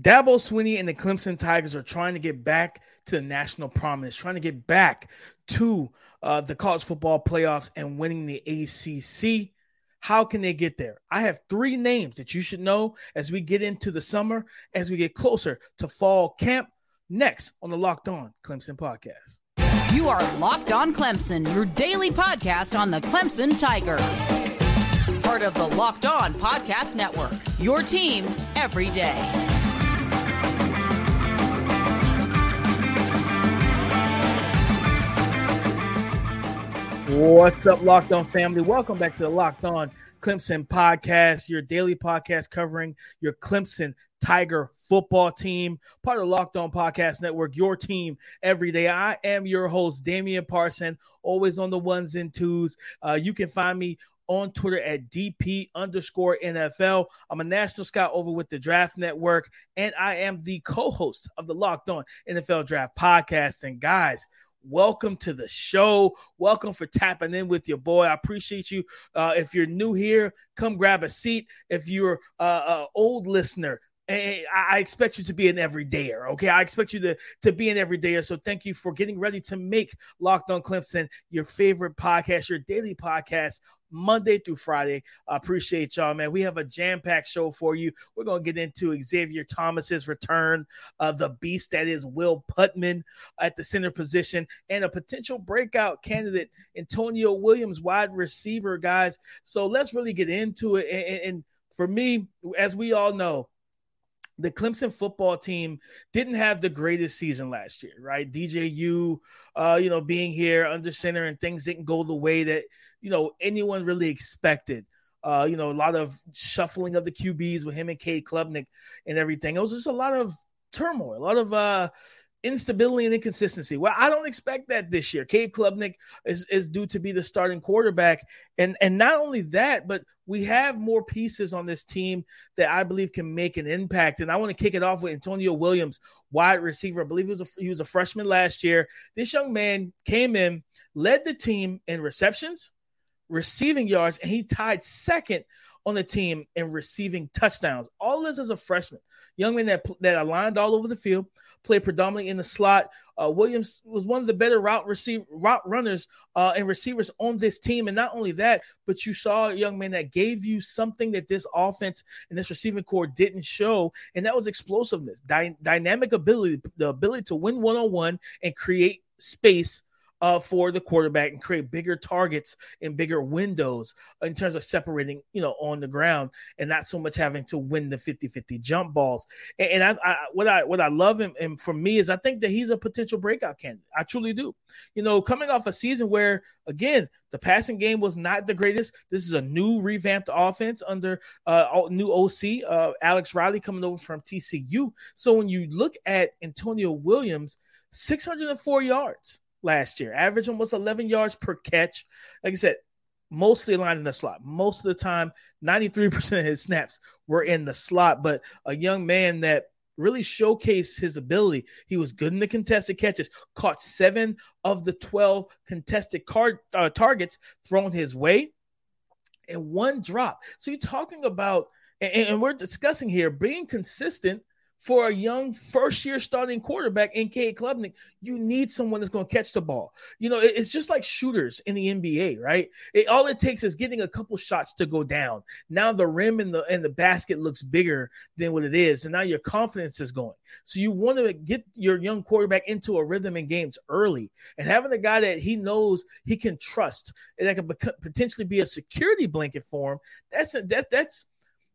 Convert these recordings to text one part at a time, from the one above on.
Dabo Swinney and the Clemson Tigers are trying to get back to the national prominence, trying to get back to uh, the college football playoffs and winning the ACC. How can they get there? I have three names that you should know as we get into the summer, as we get closer to fall camp. Next on the Locked On Clemson podcast. You are Locked On Clemson, your daily podcast on the Clemson Tigers. Part of the Locked On Podcast Network, your team every day. What's up, Locked On family? Welcome back to the Locked On Clemson podcast, your daily podcast covering your Clemson Tiger football team, part of the Locked On Podcast Network, your team every day. I am your host, Damian Parson, always on the ones and twos. Uh, you can find me on Twitter at DP underscore NFL. I'm a national scout over with the Draft Network, and I am the co host of the Locked On NFL Draft podcast. And guys, welcome to the show. Welcome for tapping in with your boy. I appreciate you. Uh, if you're new here, come grab a seat. If you're uh, an old listener, I expect you to be an everydayer. Okay. I expect you to, to be an everydayer. So thank you for getting ready to make Locked on Clemson your favorite podcast, your daily podcast Monday through Friday. I appreciate y'all, man. We have a jam packed show for you. We're going to get into Xavier Thomas's return, uh, the beast that is Will Putnam at the center position, and a potential breakout candidate, Antonio Williams, wide receiver, guys. So let's really get into it. and, and for me, as we all know, the Clemson football team didn't have the greatest season last year, right? DJU, uh, you know, being here under center and things didn't go the way that, you know, anyone really expected. Uh, you know, a lot of shuffling of the QBs with him and Cade Klubnik and everything. It was just a lot of turmoil, a lot of uh, instability and inconsistency. Well, I don't expect that this year. Cade Klubnik is, is due to be the starting quarterback. And and not only that, but we have more pieces on this team that I believe can make an impact. And I want to kick it off with Antonio Williams, wide receiver. I believe he was a, he was a freshman last year. This young man came in, led the team in receptions, receiving yards, and he tied second on the team in receiving touchdowns. All this as a freshman. Young man that, that aligned all over the field, played predominantly in the slot. Uh, Williams was one of the better route receive route runners uh, and receivers on this team. And not only that, but you saw a young man that gave you something that this offense and this receiving corps didn't show, and that was explosiveness, dy- dynamic ability, the ability to win one on one and create space uh, for the quarterback and create bigger targets and bigger windows in terms of separating, you know, on the ground and not so much having to win the 50-50 jump balls. And, and I, I, what I what I love him and for me is I think that he's a potential breakout candidate. I truly do. You know, coming off a season where again the passing game was not the greatest. This is a new revamped offense under uh, new OC uh, Alex Riley coming over from TCU. So when you look at Antonio Williams, 604 yards last year, average almost 11 yards per catch. Like I said, mostly aligned in the slot. Most of the time, 93% of his snaps were in the slot, but a young man that really showcased his ability. He was good in the contested catches, caught seven of the 12 contested card, uh, targets thrown his way, and one drop. So you're talking about, and, and we're discussing here being consistent for a young first year starting quarterback in Cade Klubnik, you need someone that's going to catch the ball. You know, it's just like shooters in the NBA, right? It, all it takes is getting a couple shots to go down. Now the rim and the and the basket looks bigger than what it is, and now your confidence is going. So you want to get your young quarterback into a rhythm in games early, and having a guy that he knows he can trust and that can potentially be a security blanket for him. That's a, that that's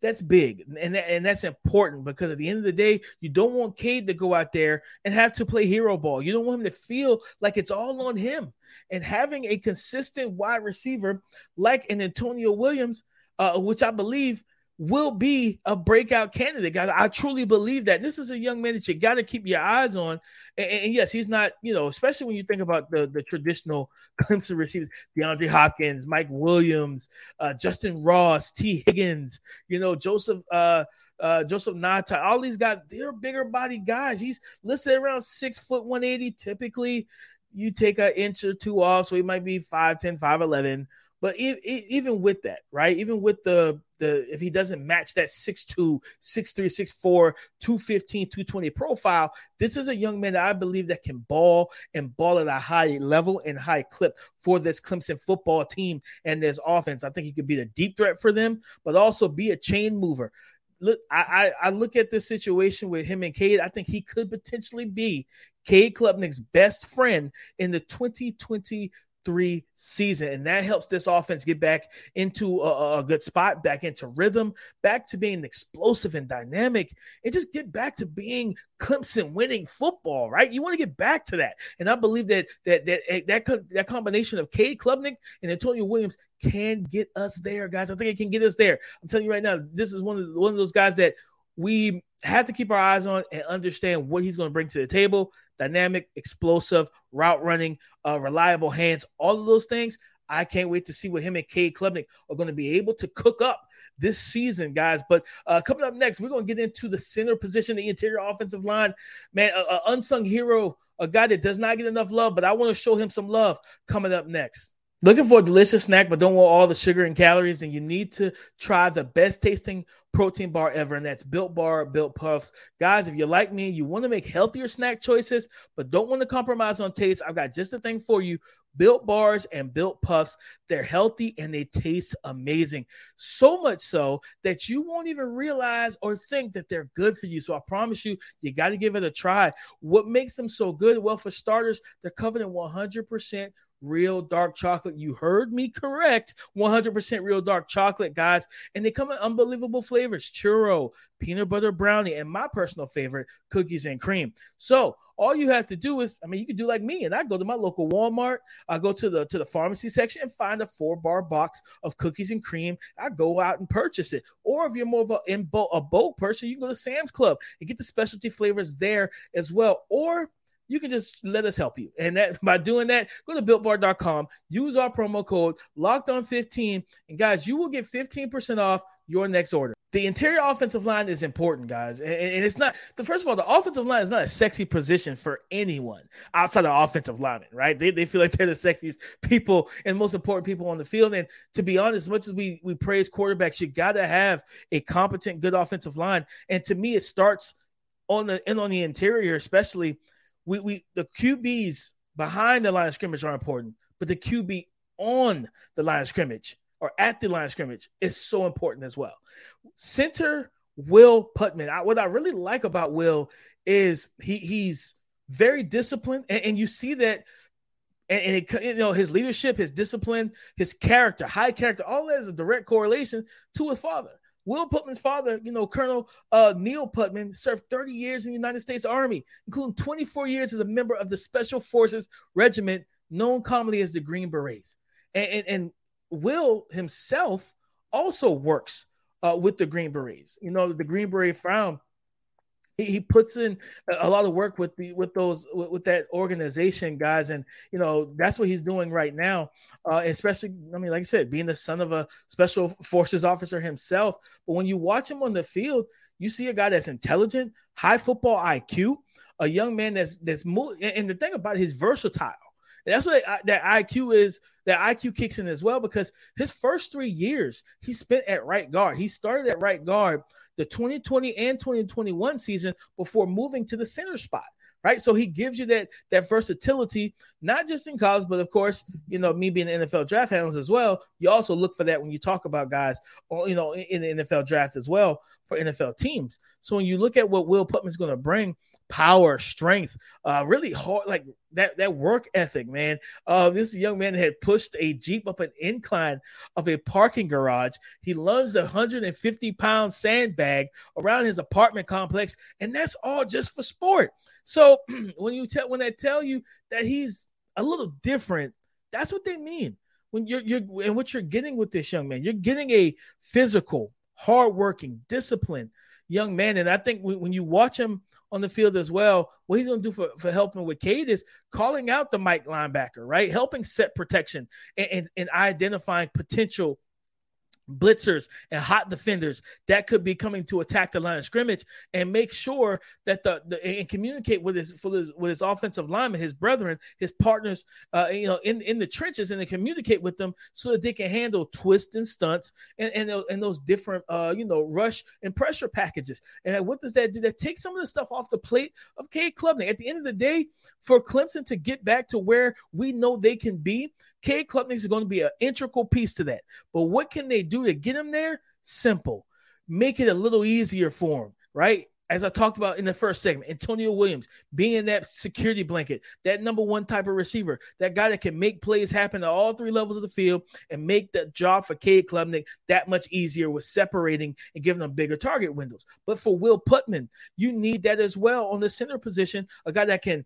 that's big and, and that's important because at the end of the day, you don't want Cade to go out there and have to play hero ball. You don't want him to feel like it's all on him. And having a consistent wide receiver like an Antonio Williams, uh, which I believe will be a breakout candidate, guys. I truly believe that. This is a young man that you got to keep your eyes on. And, and, yes, he's not, you know, especially when you think about the, the traditional Clemson receivers, DeAndre Hopkins, Mike Williams, uh, Justyn Ross, Tee Higgins, you know, Joseph uh, uh, Joseph Ngata, all these guys, they're bigger body guys. He's listed around six foot 180. Typically, you take an inch or two off, so he might be 5'10, 5'11 But even with that, right? Even with the the if he doesn't match that 6'2, 6'3, 6'4, 215, 220 profile, this is a young man that I believe that can ball and ball at a high level and high clip for this Clemson football team and this offense. I think he could be the deep threat for them, but also be a chain mover look, I, I, look at this situation with him and Cade. I think he could potentially be Cade Klubnik's best friend in the 2020 three season. And that helps this offense get back into a, a, good spot, back into rhythm, back to being explosive and dynamic, and just get back to being Clemson winning football, right? You want to get back to that. And I believe that that that eh, that, that combination of Cade Klubnik and Antonio Williams can get us there, guys. I think it can get us there. I'm telling you right now, this is one of one of those guys that we have to keep our eyes on and understand what he's going to bring to the table dynamic, explosive, route running, uh, reliable hands, all of those things. I can't wait to see what him and Cade Klubnik are going to be able to cook up this season, guys. But uh, coming up next, we're going to get into the center position, the interior offensive line. Man, an unsung hero, a guy that does not get enough love, but I want to show him some love coming up next. Looking for a delicious snack, but don't want all the sugar and calories, then you need to try the best tasting protein bar ever, and that's Built Bar, Built Puffs. Guys, if you're like me, you want to make healthier snack choices, but don't want to compromise on taste, I've got just the thing for you. Built Bars and Built Puffs, they're healthy and they taste amazing. So much so that you won't even realize or think that they're good for you. So I promise you, you got to give it a try. What makes them so good? Well, for starters, they're covered in 100% real dark chocolate. You heard me correct. 100% real dark chocolate, guys. And they come in unbelievable flavors churro, peanut butter brownie, and my personal favorite, cookies and cream. So, all you have to do is, I mean, you can do like me, and I go to my local Walmart. I go to the to the pharmacy section and find a four bar box of cookies and cream. I go out and purchase it. Or if you're more of a in bulk, a bulk person, you can go to Sam's Club and get the specialty flavors there as well. Or you can just let us help you. And that by doing that, go to builtbar.com, use our promo code locked on 15, and guys, you will get 15% off your next order. The interior offensive line is important, guys. And, and, it's not the first of all, the offensive line is not a sexy position for anyone outside the offensive lineman, right? They, they feel like they're the sexiest people and most important people on the field. And to be honest, as much as we we praise quarterbacks, you gotta have a competent, good offensive line. And to me, it starts on the and on the interior, especially we, we the QBs behind the line of scrimmage are important, but the QB on the line of scrimmage or at the line of scrimmage is so important as well. Center Will Putnam. I, what I really like about Will is he he's very disciplined, and, and you see that. And, and it, you know his leadership, his discipline, his character, high character, all that is a direct correlation to his father. Will Putnam's father, you know, Colonel uh, Neil Putnam, served 30 years in the United States Army, including 24 years as a member of the Special Forces Regiment, known commonly as the Green Berets. And, and, and Will himself also works uh, with the Green Berets. You know, the Green Beret found he, he puts in a lot of work with the with those with, with, that organization guys. And you know that's what he's doing right now. Uh, especially i mean like i said being the son of a special forces officer himself. But when you watch him on the field you see a guy that's intelligent high football iq a young man that's that's and the thing about it, he's versatile that's what uh, that IQ is. That IQ kicks in as well because his first three years he spent at right guard. He started at right guard the 2020 and 2021 season before moving to the center spot. Right, so he gives you that that versatility, not just in college, but of course, you know, me being an NFL draft analyst as well. You also look for that when you talk about guys, or you know, in the NFL draft as well for NFL teams. So when you look at what Will Putnam's going to bring, power, strength, uh, really hard, like that that work ethic, man. Uh, this young man had pushed a jeep up an incline of a parking garage. He lunged a 150 pound sandbag around his apartment complex, and that's all just for sport. So when you tell when I tell you that he's a little different, that's what they mean. When you're you're and what you're getting with this young man, you're getting a physical, hardworking, disciplined young man. And I think when you watch him on the field as well. What he's going to do for, for helping with Cade is calling out the Mike linebacker, right? Helping set protection and, and, and identifying potential blitzers and hot defenders that could be coming to attack the line of scrimmage and make sure that the, the and communicate with his, his with his offensive linemen, his brethren, his partners, uh, you know, in, in the trenches, and to communicate with them so that they can handle twists and stunts and and, and those different uh, you know rush and pressure packages. And what does that do? That takes some of the stuff off the plate of K Klubnik. At the end of the day, for Clemson to get back to where we know they can be, Cade Klubnik is going to be an integral piece to that. But what can they do to get him there? Simple. Make it a little easier for him, right? As I talked about in the first segment, Antonio Williams being that security blanket, that number one type of receiver, that guy that can make plays happen at all three levels of the field and make the job for Cade Klubnik that much easier with separating and giving them bigger target windows. But for Will Putnam, you need that as well on the center position, a guy that can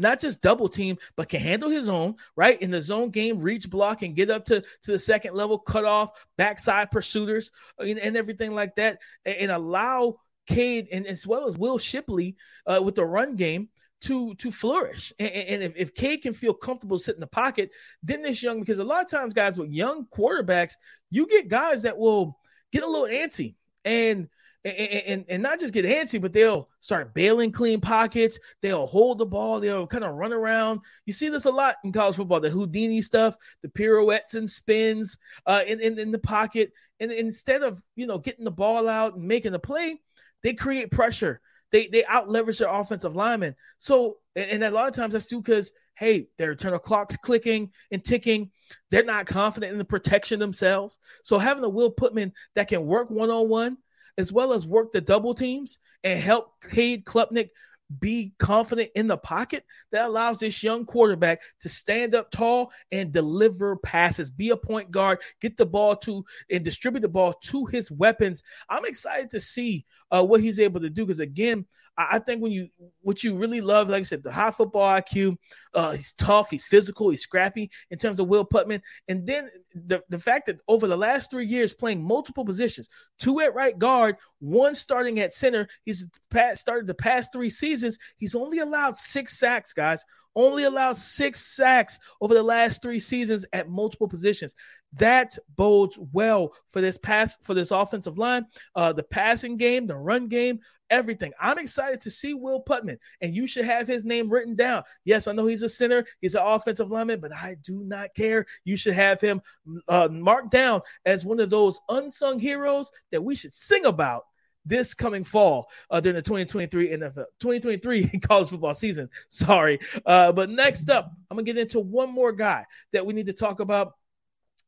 not just double team, but can handle his own, right? In the zone game, reach block and get up to, to the second level, cut off backside pursuiters uh, and, and everything like that, and, and, allow Cade and as well as Will Shipley uh, with the run game to to flourish. And, and if, if Cade can feel comfortable sitting in the pocket, then this young, because a lot of times, guys, with young quarterbacks, you get guys that will get a little antsy. And and, and, and, not just get antsy, but they'll start bailing clean pockets. They'll hold the ball. They'll kind of run around. You see this a lot in college football, the Houdini stuff, the pirouettes and spins uh, in, in, in the pocket. And instead of, you know, getting the ball out and making a play, they create pressure. They they out leverage their offensive linemen. So, and, a lot of times that's due because, hey, their internal clock's clicking and ticking. They're not confident in the protection themselves. So having a Will Putnam that can work one on one – as well as work the double teams and help Cade Klubnik be confident in the pocket that allows this young quarterback to stand up tall and deliver passes, be a point guard, get the ball to and distribute the ball to his weapons. I'm excited to see uh, what he's able to do because again, I think when you what you really love, like I said, the high football IQ, uh, he's tough, he's physical, he's scrappy in terms of Will Putnam, and then the the fact that over the last three years playing multiple positions, two at right guard, one starting at center, he's past, started the past three seasons. He's only allowed six sacks, guys. Only allowed six sacks over the last three seasons at multiple positions. That bodes well for this pass for this offensive line, uh, the passing game, the run game, everything. I'm excited to see Will Putnam, and you should have his name written down. Yes, I know he's a center, he's an offensive lineman, but I do not care. You should have him uh, marked down as one of those unsung heroes that we should sing about this coming fall uh, during the 2023 NFL 2023 college football season. Sorry, uh, but next up, I'm gonna get into one more guy that we need to talk about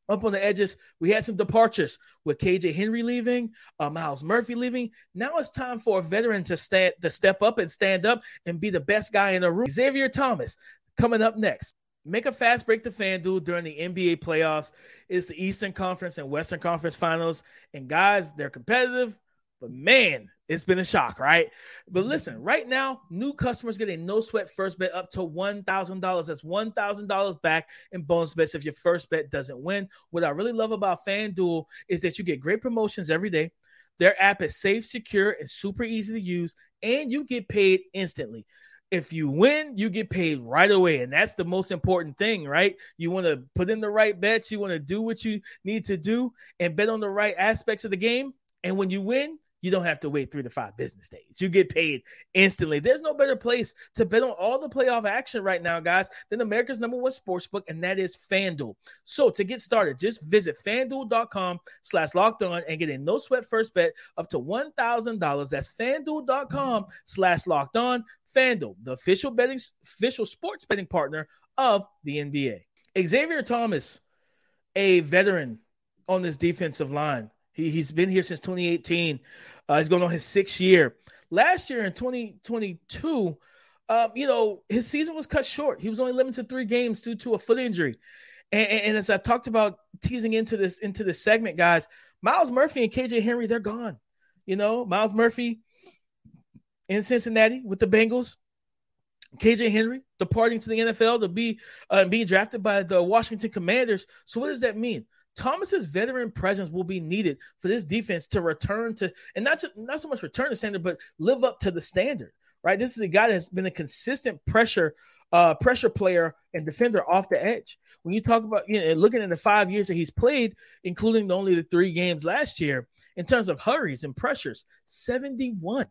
up on the edges. We had some departures with KJ Henry leaving, uh, Myles Murphy leaving. Now it's time for a veteran to stand to step up and stand up and be the best guy in the room. Xavier Thomas coming up next. Make a fast break to FanDuel during the NBA playoffs. It's the Eastern Conference and Western Conference finals. And guys, they're competitive, but man, it's been a shock, right? But mm-hmm. listen, right now, new customers get a no sweat first bet up to $1,000. That's $1,000 back in bonus bets if your first bet doesn't win. What I really love about FanDuel is that you get great promotions every day. Their app is safe, secure, and super easy to use, and you get paid instantly. If you win, you get paid right away. And that's the most important thing, right? You want to put in the right bets, you want to do what you need to do and bet on the right aspects of the game. And when you win, you don't have to wait three to five business days. You get paid instantly. There's no better place to bet on all the playoff action right now, guys, than America's number one sports book, and that is FanDuel. So to get started, just visit fanduel.com slash locked on and get a no sweat first bet up to $1,000. That's fanduel.com slash locked on. FanDuel, the official betting, official sports betting partner of the NBA. Xavier Thomas, a veteran on this defensive line he, he's been here since 2018. Uh, he's going on his sixth year. Last year in 2022, uh, you know, his season was cut short. He was only limited to three games due to a foot injury. And, and, and as I talked about teasing into this into this segment, guys, Myles Murphy and KJ Henry, they're gone. You know, Myles Murphy in Cincinnati with the Bengals. KJ Henry departing to the NFL to be uh, being drafted by the Washington Commanders. So what does that mean? Thomas's veteran presence will be needed for this defense to return to, and not just, not so much return to standard, but live up to the standard. right? This is a guy that's been a consistent pressure uh, pressure player and defender off the edge. When you talk about you know, looking at the five years that he's played, including only the three games last year, in terms of hurries and pressures, 71.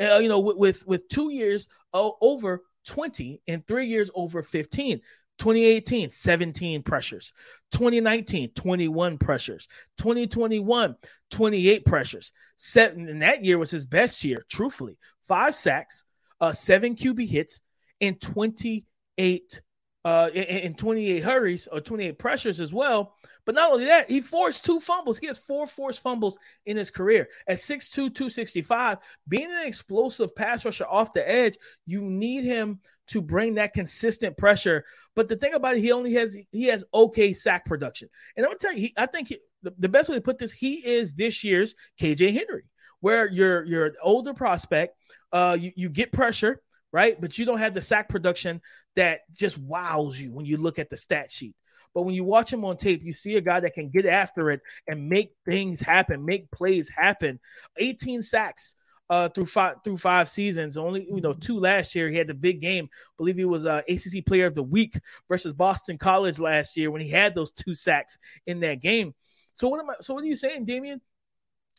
Uh, you know, with, with, with two years over 20 and three years over 15. 2018, 17 pressures. 2019, 21 pressures. 2021, 28 pressures. Seven, and that year was his best year, truthfully. Five sacks, uh, seven QB hits, and 28 uh, in 28 hurries or 28 pressures as well. But not only that, he forced two fumbles. He has four forced fumbles in his career. At 6'2, 265, being an explosive pass rusher off the edge, you need him to bring that consistent pressure. But the thing about it, he only has he has okay sack production. And I'm gonna tell you, he, I think he, the, the best way to put this, he is this year's KJ Henry, where you're you're an older prospect, uh, you, you get pressure, right? But you don't have the sack production that just wows you when you look at the stat sheet. But when you watch him on tape, you see a guy that can get after it and make things happen, make plays happen. 18 sacks uh, through five through five seasons. Only you know two last year. He had the big game. I believe he was uh, ACC Player of the Week versus Boston College last year when he had those two sacks in that game. So what am I? So what are you saying, Damian?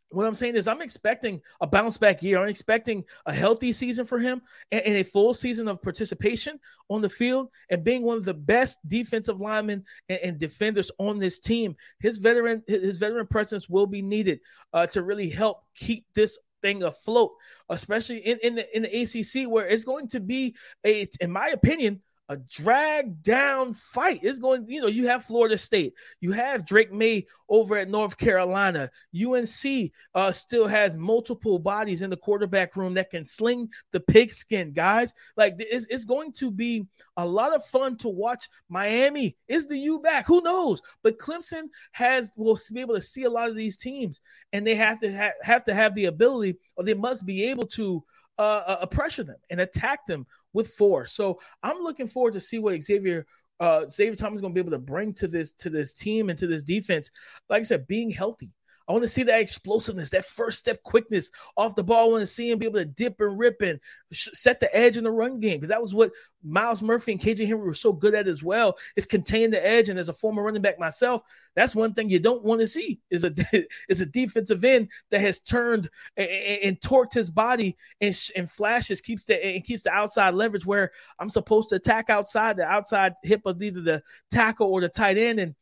What I'm saying is, I'm expecting a bounce back year. I'm expecting a healthy season for him and, and, a full season of participation on the field and being one of the best defensive linemen and, and defenders on this team. His veteran, his veteran presence will be needed uh, to really help keep this thing afloat, especially in, in the in the ACC, where it's going to be a, in my opinion, a drag down fight. It's going, you know, you have Florida State, you have Drake Maye over at North Carolina. UNC uh, still has multiple bodies in the quarterback room that can sling the pigskin, guys. Like it's, it's going to be a lot of fun to watch. Miami is the U back, who knows? But Clemson has will be able to see a lot of these teams, and they have to ha- have to have the ability, or they must be able to uh, uh, uh, pressure them and attack them with force. So I'm looking forward to see what Xavier uh, Xavier Thomas is going to be able to bring to this to this team and to this defense. Like I said, being healthy. I want to see that explosiveness, that first step quickness off the ball. I want to see him be able to dip and rip and set the edge in the run game because that was what Myles Murphy and KJ Henry were so good at as well. Is contain the edge. And as a former running back myself, that's one thing you don't want to see is a is a defensive end that has turned and, and torqued his body and, and flashes keeps the and keeps the outside leverage where I'm supposed to attack outside the outside hip of either the tackle or the tight end and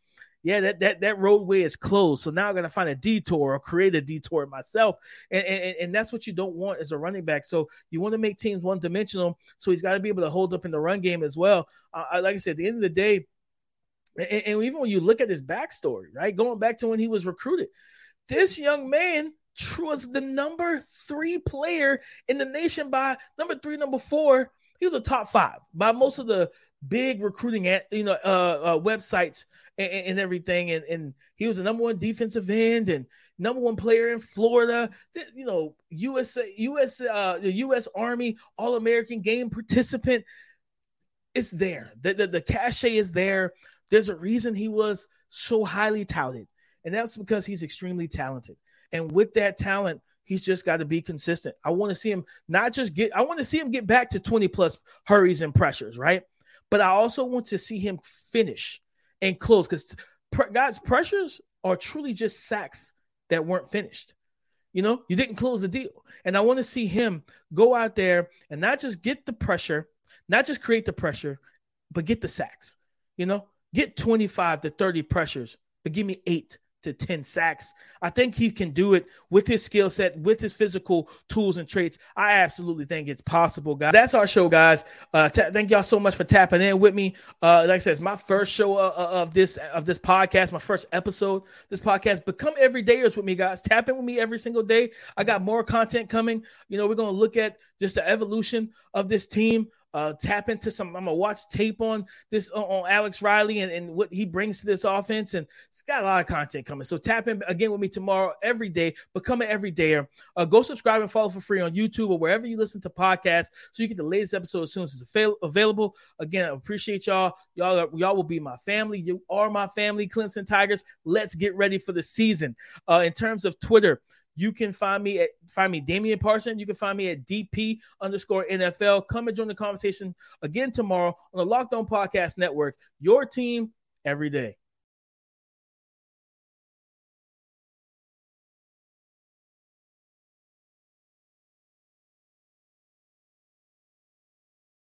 yeah, that that that roadway is closed. So now I'm gonna find a detour or create a detour myself, and and, and that's what you don't want as a running back. So you want to make teams one dimensional. So he's got to be able to hold up in the run game as well. Uh, like I said, at the end of the day, and, and even when you look at his backstory, right, going back to when he was recruited, this young man was the number three player in the nation by number three, number four. He was a top five by most of the big recruiting at you know uh, uh, websites and, and, everything. And, and he was the number one defensive end and number one player in Florida. You know US US uh, the US Army All-American game participant it's there. The, the the cachet is there. There's a reason he was so highly touted and that's because he's extremely talented. And with that talent He's just got to be consistent. I want to see him not just get, I want to see him get back to 20 plus hurries and pressures, right? but I also want to see him finish and close because guys, pressures are truly just sacks that weren't finished. You know, you didn't close the deal. And I want to see him go out there and not just get the pressure, not just create the pressure, but get the sacks. You know, get 25 to 30 pressures, but give me eight to 10 sacks. I think he can do it with his skill set, with his physical tools and traits. I absolutely think it's possible, guys. That's our show, guys. Uh, t- thank y'all so much for tapping in with me. Uh, like I said, it's my first show uh, uh of this of this podcast, my first episode. This podcast. Become everydayers with me, guys. Tap in with me every single day. I got more content coming. You know, we're gonna look at just the evolution of this team uh, tap into some. I'm gonna watch tape on this uh, on Alex Riley and, and what he brings to this offense, and it's got a lot of content coming. So tap in again with me tomorrow, every day. Become an everydayer. Uh, go subscribe and follow for free on YouTube or wherever you listen to podcasts, so you get the latest episode as soon as it's avail- available. Again, I appreciate y'all. Y'all, are, y'all will be my family. You are my family, Clemson Tigers. Let's get ready for the season. Uh, in terms of Twitter, You can find me at find me Damian Parson. You can find me at DP underscore NFL. Come and join the conversation again tomorrow on the Locked On Podcast Network. Your team every day.